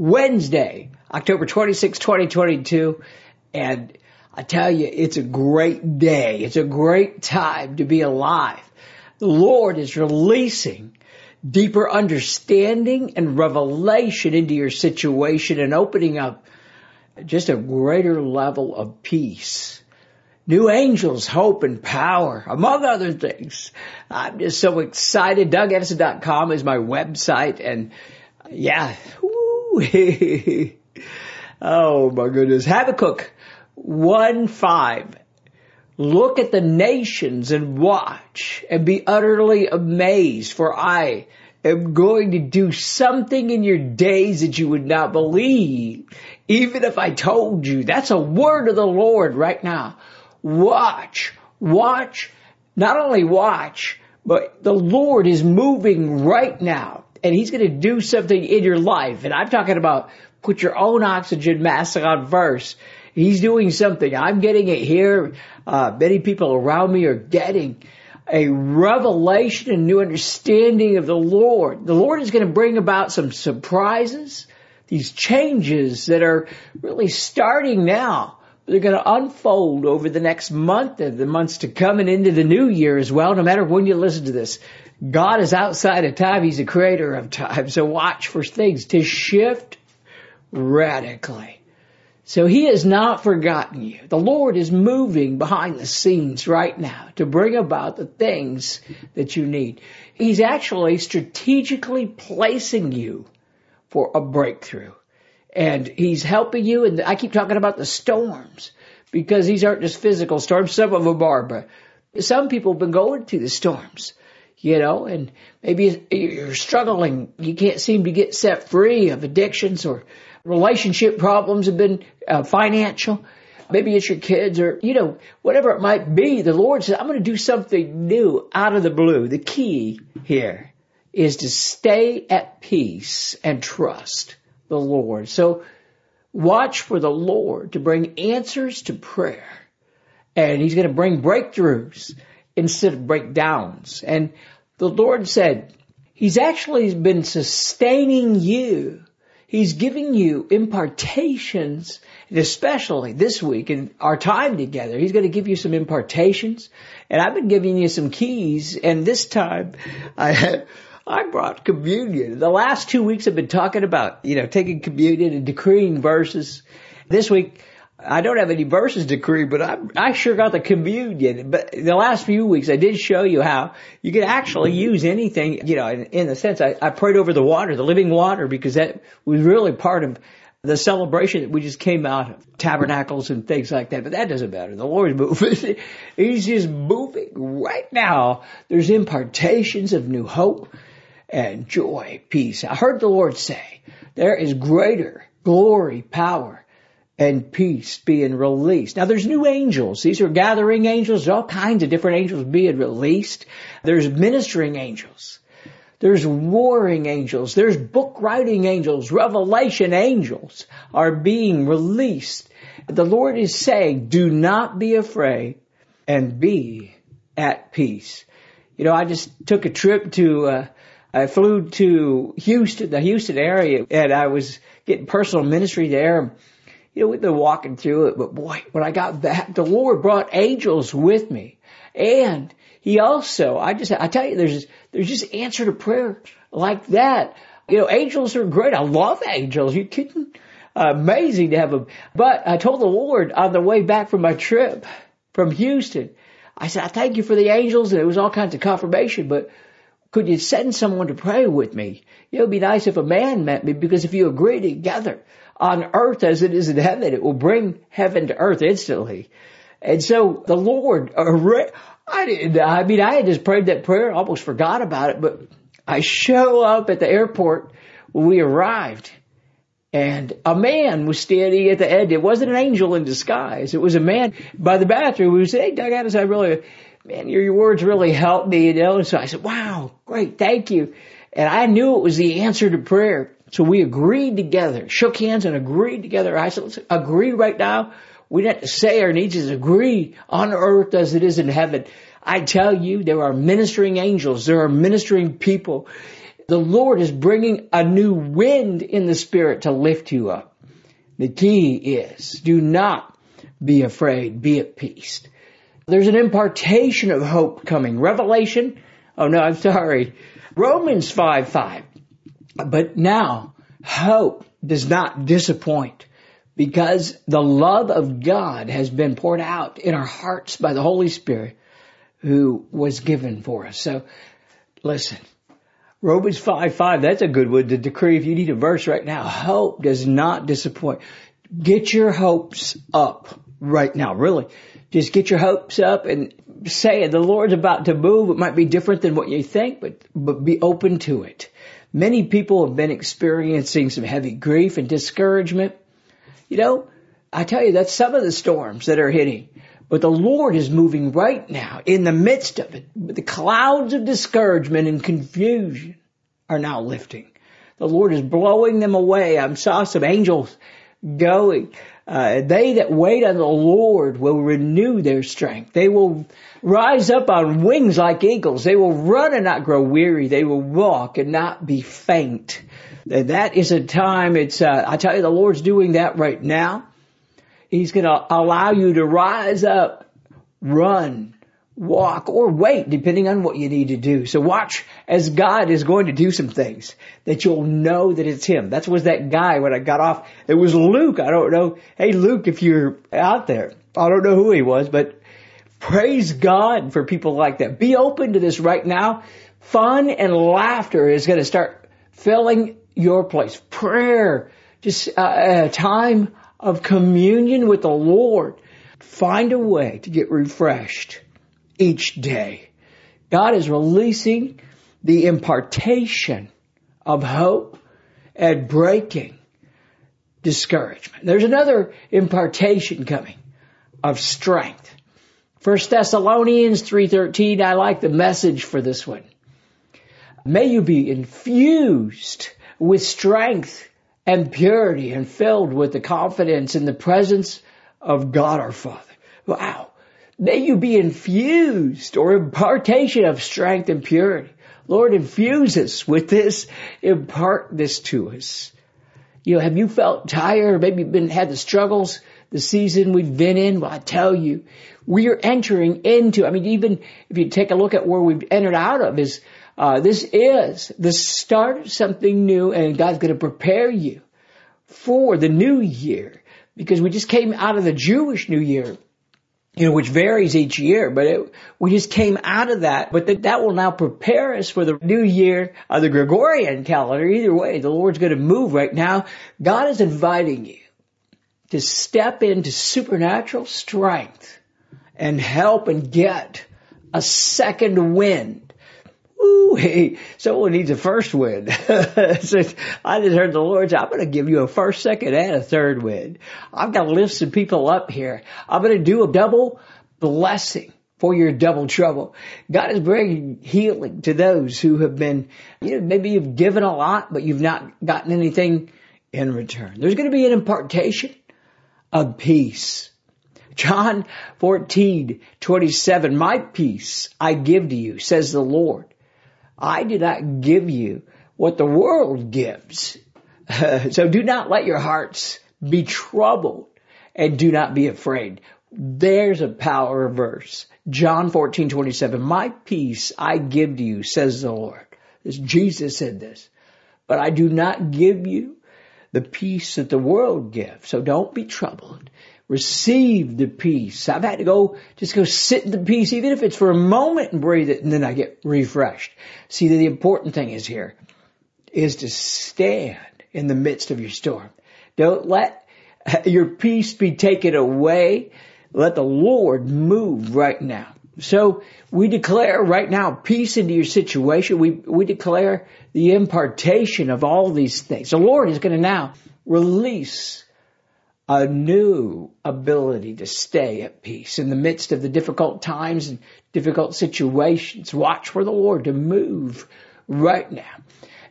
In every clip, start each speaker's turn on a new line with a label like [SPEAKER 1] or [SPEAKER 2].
[SPEAKER 1] Wednesday, October 26, 2022. And I tell you, it's a great day. It's a great time to be alive. The Lord is releasing deeper understanding and revelation into your situation and opening up just a greater level of peace. New angels, hope and power, among other things. I'm just so excited. DougAddison.com is my website and yeah, oh my goodness. Habakkuk 1 5. Look at the nations and watch and be utterly amazed for I am going to do something in your days that you would not believe. Even if I told you, that's a word of the Lord right now. Watch, watch, not only watch, but the Lord is moving right now and he's going to do something in your life. And I'm talking about put your own oxygen mask on first. He's doing something. I'm getting it here. Uh, many people around me are getting a revelation and new understanding of the Lord. The Lord is going to bring about some surprises, these changes that are really starting now. They're going to unfold over the next month and the months to come and into the new year as well, no matter when you listen to this. God is outside of time. He's the creator of time. So watch for things to shift radically. So he has not forgotten you. The Lord is moving behind the scenes right now to bring about the things that you need. He's actually strategically placing you for a breakthrough. And he's helping you. And I keep talking about the storms because these aren't just physical storms. Some of them are, but some people have been going through the storms you know, and maybe you're struggling. You can't seem to get set free of addictions or relationship problems have been uh, financial. Maybe it's your kids or, you know, whatever it might be. The Lord says, I'm going to do something new out of the blue. The key here is to stay at peace and trust the Lord. So watch for the Lord to bring answers to prayer. And He's going to bring breakthroughs instead of breakdowns. And the Lord said, He's actually been sustaining you. He's giving you impartations, especially this week in our time together, He's going to give you some impartations. And I've been giving you some keys, and this time I, had, I brought communion. The last two weeks I've been talking about, you know, taking communion and decreeing verses. This week I don't have any verses decree, but I, I sure got the communion. But the last few weeks, I did show you how you can actually use anything, you know, in, in the sense I, I prayed over the water, the living water, because that was really part of the celebration that we just came out of, tabernacles and things like that. But that doesn't matter. The Lord's moving. He's just moving right now. There's impartations of new hope and joy, peace. I heard the Lord say, there is greater glory, power, and peace being released. Now there's new angels. These are gathering angels. All kinds of different angels being released. There's ministering angels. There's warring angels. There's book writing angels. Revelation angels are being released. The Lord is saying, do not be afraid and be at peace. You know, I just took a trip to, uh, I flew to Houston, the Houston area, and I was getting personal ministry there you know, we've been walking through it, but boy, when I got back, the Lord brought angels with me. And he also, I just, I tell you, there's, there's just answer to prayer like that. You know, angels are great. I love angels. You kidding? Uh, amazing to have them. But I told the Lord on the way back from my trip from Houston, I said, I thank you for the angels and it was all kinds of confirmation, but could you send someone to pray with me? It would be nice if a man met me because if you agree together, on earth as it is in heaven. It will bring heaven to earth instantly. And so the Lord, I didn't, I mean, I had just prayed that prayer, almost forgot about it, but I show up at the airport when we arrived and a man was standing at the end. It wasn't an angel in disguise. It was a man by the bathroom who said, hey, Doug Addis, I really, man, your, words really helped me, you know. And so I said, wow, great, thank you. And I knew it was the answer to prayer. So we agreed together, shook hands and agreed together. I said, let's agree right now. We don't say our needs, just agree on earth as it is in heaven. I tell you, there are ministering angels. There are ministering people. The Lord is bringing a new wind in the spirit to lift you up. The key is do not be afraid. Be at peace. There's an impartation of hope coming. Revelation. Oh no, I'm sorry. Romans 5 5. But now hope does not disappoint because the love of God has been poured out in our hearts by the Holy Spirit who was given for us. So listen, Romans 5 5, that's a good one to decree if you need a verse right now. Hope does not disappoint. Get your hopes up right now, really. Just get your hopes up and say the Lord's about to move. It might be different than what you think, but, but be open to it. Many people have been experiencing some heavy grief and discouragement. You know, I tell you, that's some of the storms that are hitting. But the Lord is moving right now in the midst of it. The clouds of discouragement and confusion are now lifting. The Lord is blowing them away. I saw some angels going. Uh, they that wait on the Lord will renew their strength. They will rise up on wings like eagles. They will run and not grow weary. They will walk and not be faint. That is a time. It's. Uh, I tell you, the Lord's doing that right now. He's going to allow you to rise up, run, walk, or wait, depending on what you need to do. So watch as God is going to do some things that you'll know that it's Him. That was that guy when I got off. It was Luke. I don't know. Hey, Luke, if you're out there, I don't know who he was, but praise God for people like that. Be open to this right now. Fun and laughter is going to start filling your place. Prayer, just uh, a time of communion with the Lord. Find a way to get refreshed each day. God is releasing the impartation of hope and breaking discouragement. There's another impartation coming of strength. First Thessalonians 3:13 I like the message for this one. May you be infused with strength and purity and filled with the confidence in the presence of God our Father. Wow. May you be infused or impartation of strength and purity. Lord, infuse us with this, impart this to us. You know, have you felt tired? Maybe been, had the struggles the season we've been in? Well, I tell you, we are entering into, I mean, even if you take a look at where we've entered out of is uh, this is the start of something new and God's going to prepare you for the new year because we just came out of the Jewish New Year, you know, which varies each year, but it, we just came out of that. But that, that will now prepare us for the new year of the Gregorian calendar. Either way, the Lord's going to move right now. God is inviting you to step into supernatural strength and help and get a second wind Ooh, someone needs a first win. so I just heard the Lord say, I'm going to give you a first, second, and a third win. I've got to lift some people up here. I'm going to do a double blessing for your double trouble. God is bringing healing to those who have been, you know, maybe you've given a lot, but you've not gotten anything in return. There's going to be an impartation of peace. John 14, 27, my peace I give to you, says the Lord. I do not give you what the world gives. so do not let your hearts be troubled and do not be afraid. There's a power verse. John 14, 27. My peace I give to you, says the Lord. This, Jesus said this. But I do not give you the peace that the world gives. So don't be troubled receive the peace. I've had to go, just go sit in the peace, even if it's for a moment and breathe it, and then I get refreshed. See, the important thing is here, is to stand in the midst of your storm. Don't let your peace be taken away. Let the Lord move right now. So we declare right now peace into your situation. We, we declare the impartation of all these things. The Lord is going to now release a new ability to stay at peace in the midst of the difficult times and difficult situations. Watch for the Lord to move right now.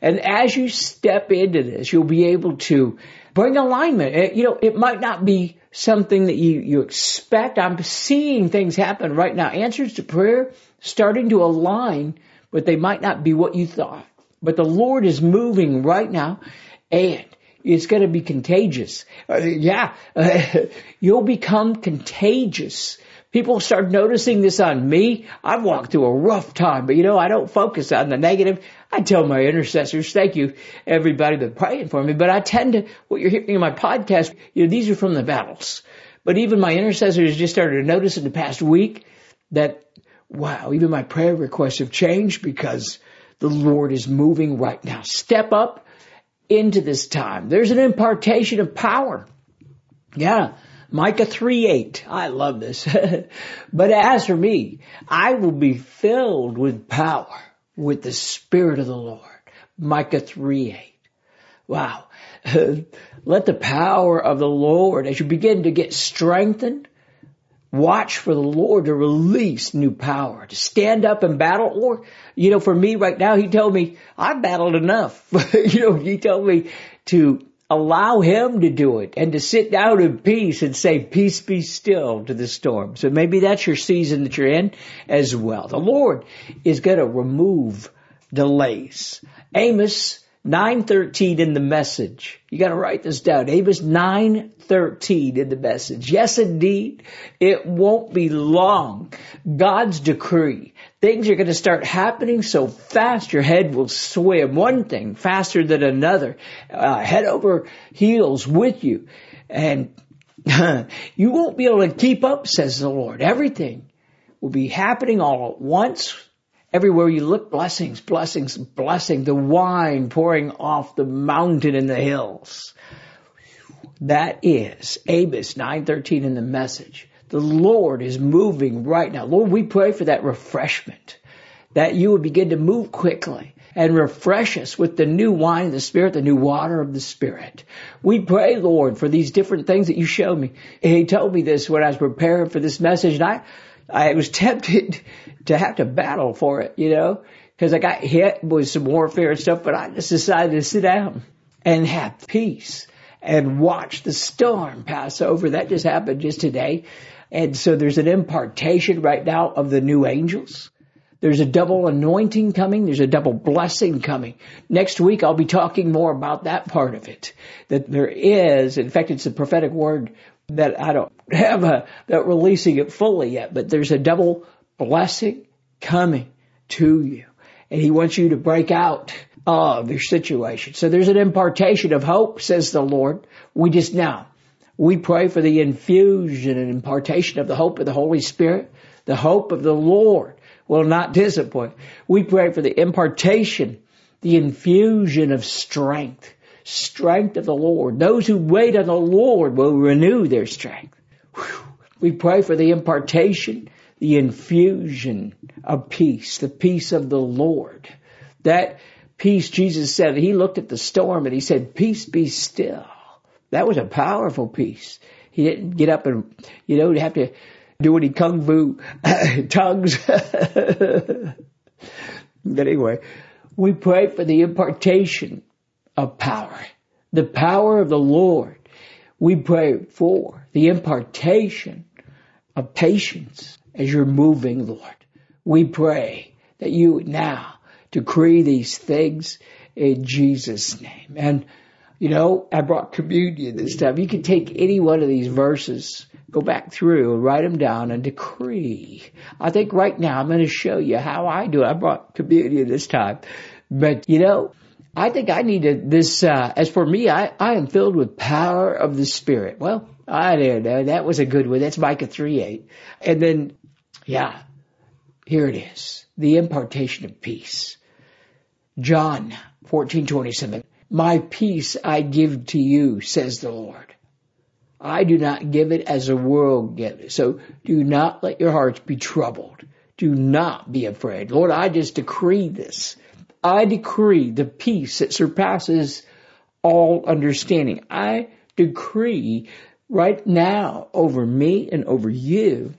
[SPEAKER 1] And as you step into this, you'll be able to bring alignment. You know, it might not be something that you, you expect. I'm seeing things happen right now. Answers to prayer starting to align, but they might not be what you thought. But the Lord is moving right now and it's going to be contagious. Uh, yeah, uh, you'll become contagious. People start noticing this on me. I've walked through a rough time, but you know, I don't focus on the negative. I tell my intercessors, thank you everybody that's praying for me, but I tend to, what you're hearing in my podcast, you know, these are from the battles. But even my intercessors just started to notice in the past week that, wow, even my prayer requests have changed because the Lord is moving right now. Step up into this time. There's an impartation of power. Yeah. Micah 3 8. I love this. but as for me, I will be filled with power with the Spirit of the Lord. Micah 3 8. Wow. Let the power of the Lord, as you begin to get strengthened, watch for the Lord to release new power, to stand up and battle. Or, you know, for me right now, he told me, I've battled enough. you know, he told me to allow him to do it and to sit down in peace and say, peace be still to the storm. So maybe that's your season that you're in as well. The Lord is going to remove delays. Amos 913 in the message. You gotta write this down. Amos 913 in the message. Yes, indeed. It won't be long. God's decree. Things are gonna start happening so fast your head will swim. One thing faster than another. Uh, head over heels with you. And you won't be able to keep up, says the Lord. Everything will be happening all at once Everywhere you look, blessings, blessings, blessing, the wine pouring off the mountain and the hills. That is Amos 913 in the message. The Lord is moving right now. Lord, we pray for that refreshment, that you would begin to move quickly and refresh us with the new wine of the Spirit, the new water of the Spirit. We pray, Lord, for these different things that you showed me. He told me this when I was preparing for this message, and I, I was tempted to have to battle for it, you know, because I got hit with some warfare and stuff, but I just decided to sit down and have peace and watch the storm pass over. That just happened just today. And so there's an impartation right now of the new angels. There's a double anointing coming. There's a double blessing coming. Next week, I'll be talking more about that part of it. That there is, in fact, it's a prophetic word that I don't have a, that releasing it fully yet, but there's a double blessing coming to you. And he wants you to break out of your situation. So there's an impartation of hope, says the Lord. We just now, we pray for the infusion and impartation of the hope of the Holy Spirit. The hope of the Lord will not disappoint. We pray for the impartation, the infusion of strength strength of the Lord. Those who wait on the Lord will renew their strength. Whew. We pray for the impartation, the infusion of peace, the peace of the Lord. That peace, Jesus said, he looked at the storm and he said, peace be still. That was a powerful peace. He didn't get up and, you know, have to do any kung fu tongues. but anyway, we pray for the impartation of power. The power of the Lord. We pray for the impartation of patience as you're moving, Lord. We pray that you now decree these things in Jesus' name. And, you know, I brought communion this time. You can take any one of these verses, go back through write them down and decree. I think right now I'm going to show you how I do it. I brought communion this time. But, you know, I think I needed this, uh, as for me, I, I am filled with power of the Spirit. Well, I don't know. That was a good one. That's Micah 3 8. And then, yeah, here it is. The impartation of peace. John 14 27. My peace I give to you, says the Lord. I do not give it as the world gives it. So do not let your hearts be troubled. Do not be afraid. Lord, I just decree this. I decree the peace that surpasses all understanding. I decree right now over me and over you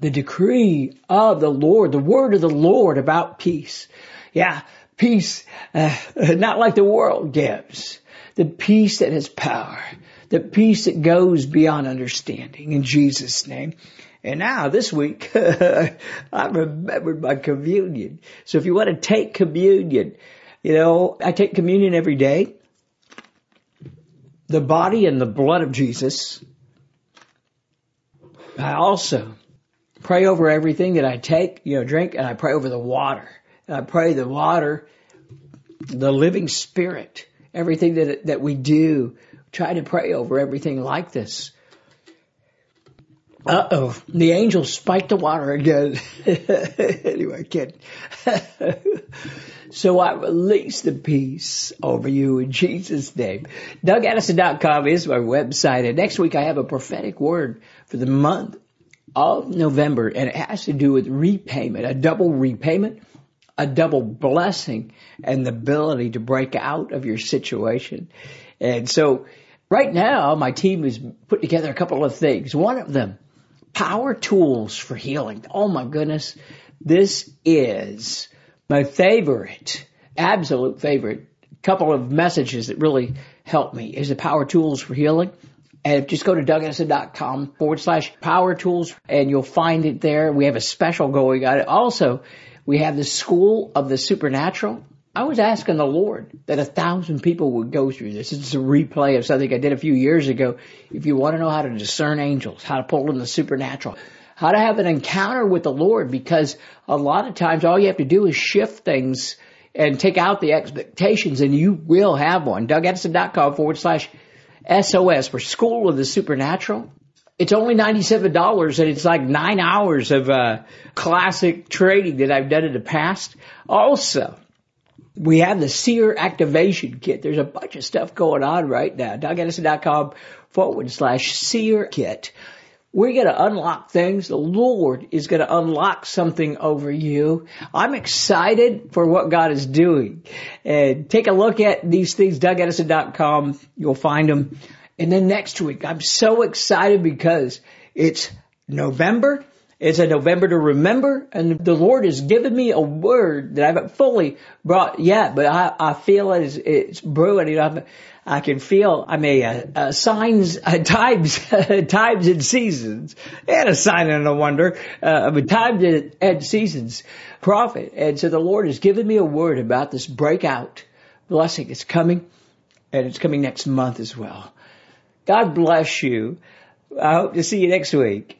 [SPEAKER 1] the decree of the Lord, the word of the Lord about peace. Yeah, peace, uh, not like the world gives. The peace that has power. The peace that goes beyond understanding in Jesus' name. And now this week, I remembered my communion. So if you want to take communion, you know, I take communion every day. The body and the blood of Jesus. I also pray over everything that I take, you know, drink, and I pray over the water. And I pray the water, the living spirit, everything that, that we do, try to pray over everything like this. Uh oh, the angel spiked the water again. anyway, kid. so I release the peace over you in Jesus' name. DougAddison.com is my website, and next week I have a prophetic word for the month of November, and it has to do with repayment, a double repayment, a double blessing, and the ability to break out of your situation. And so right now, my team has put together a couple of things. One of them, power tools for healing. Oh my goodness. This is my favorite, absolute favorite couple of messages that really helped me is the power tools for healing. And just go to dougaddison.com forward slash power tools and you'll find it there. We have a special going on. Also, we have the school of the supernatural. I was asking the Lord that a thousand people would go through this. It's a replay of something I did a few years ago. If you want to know how to discern angels, how to pull in the supernatural, how to have an encounter with the Lord, because a lot of times all you have to do is shift things and take out the expectations and you will have one. DougAddison.com forward slash SOS for School of the Supernatural. It's only $97 and it's like nine hours of uh, classic training that I've done in the past. Also, we have the seer activation kit. There's a bunch of stuff going on right now. DougAddison.com forward slash seer kit. We're going to unlock things. The Lord is going to unlock something over you. I'm excited for what God is doing. And take a look at these things, DougAddison.com. You'll find them. And then next week, I'm so excited because it's November. It's a November to remember, and the Lord has given me a word that I haven't fully brought yet, but I, I feel it is, it's brewing. I can feel, I mean, a, a signs, uh, a times, times and seasons, and a sign and a wonder, uh, a times and seasons prophet. And so the Lord has given me a word about this breakout blessing. It's coming, and it's coming next month as well. God bless you. I hope to see you next week.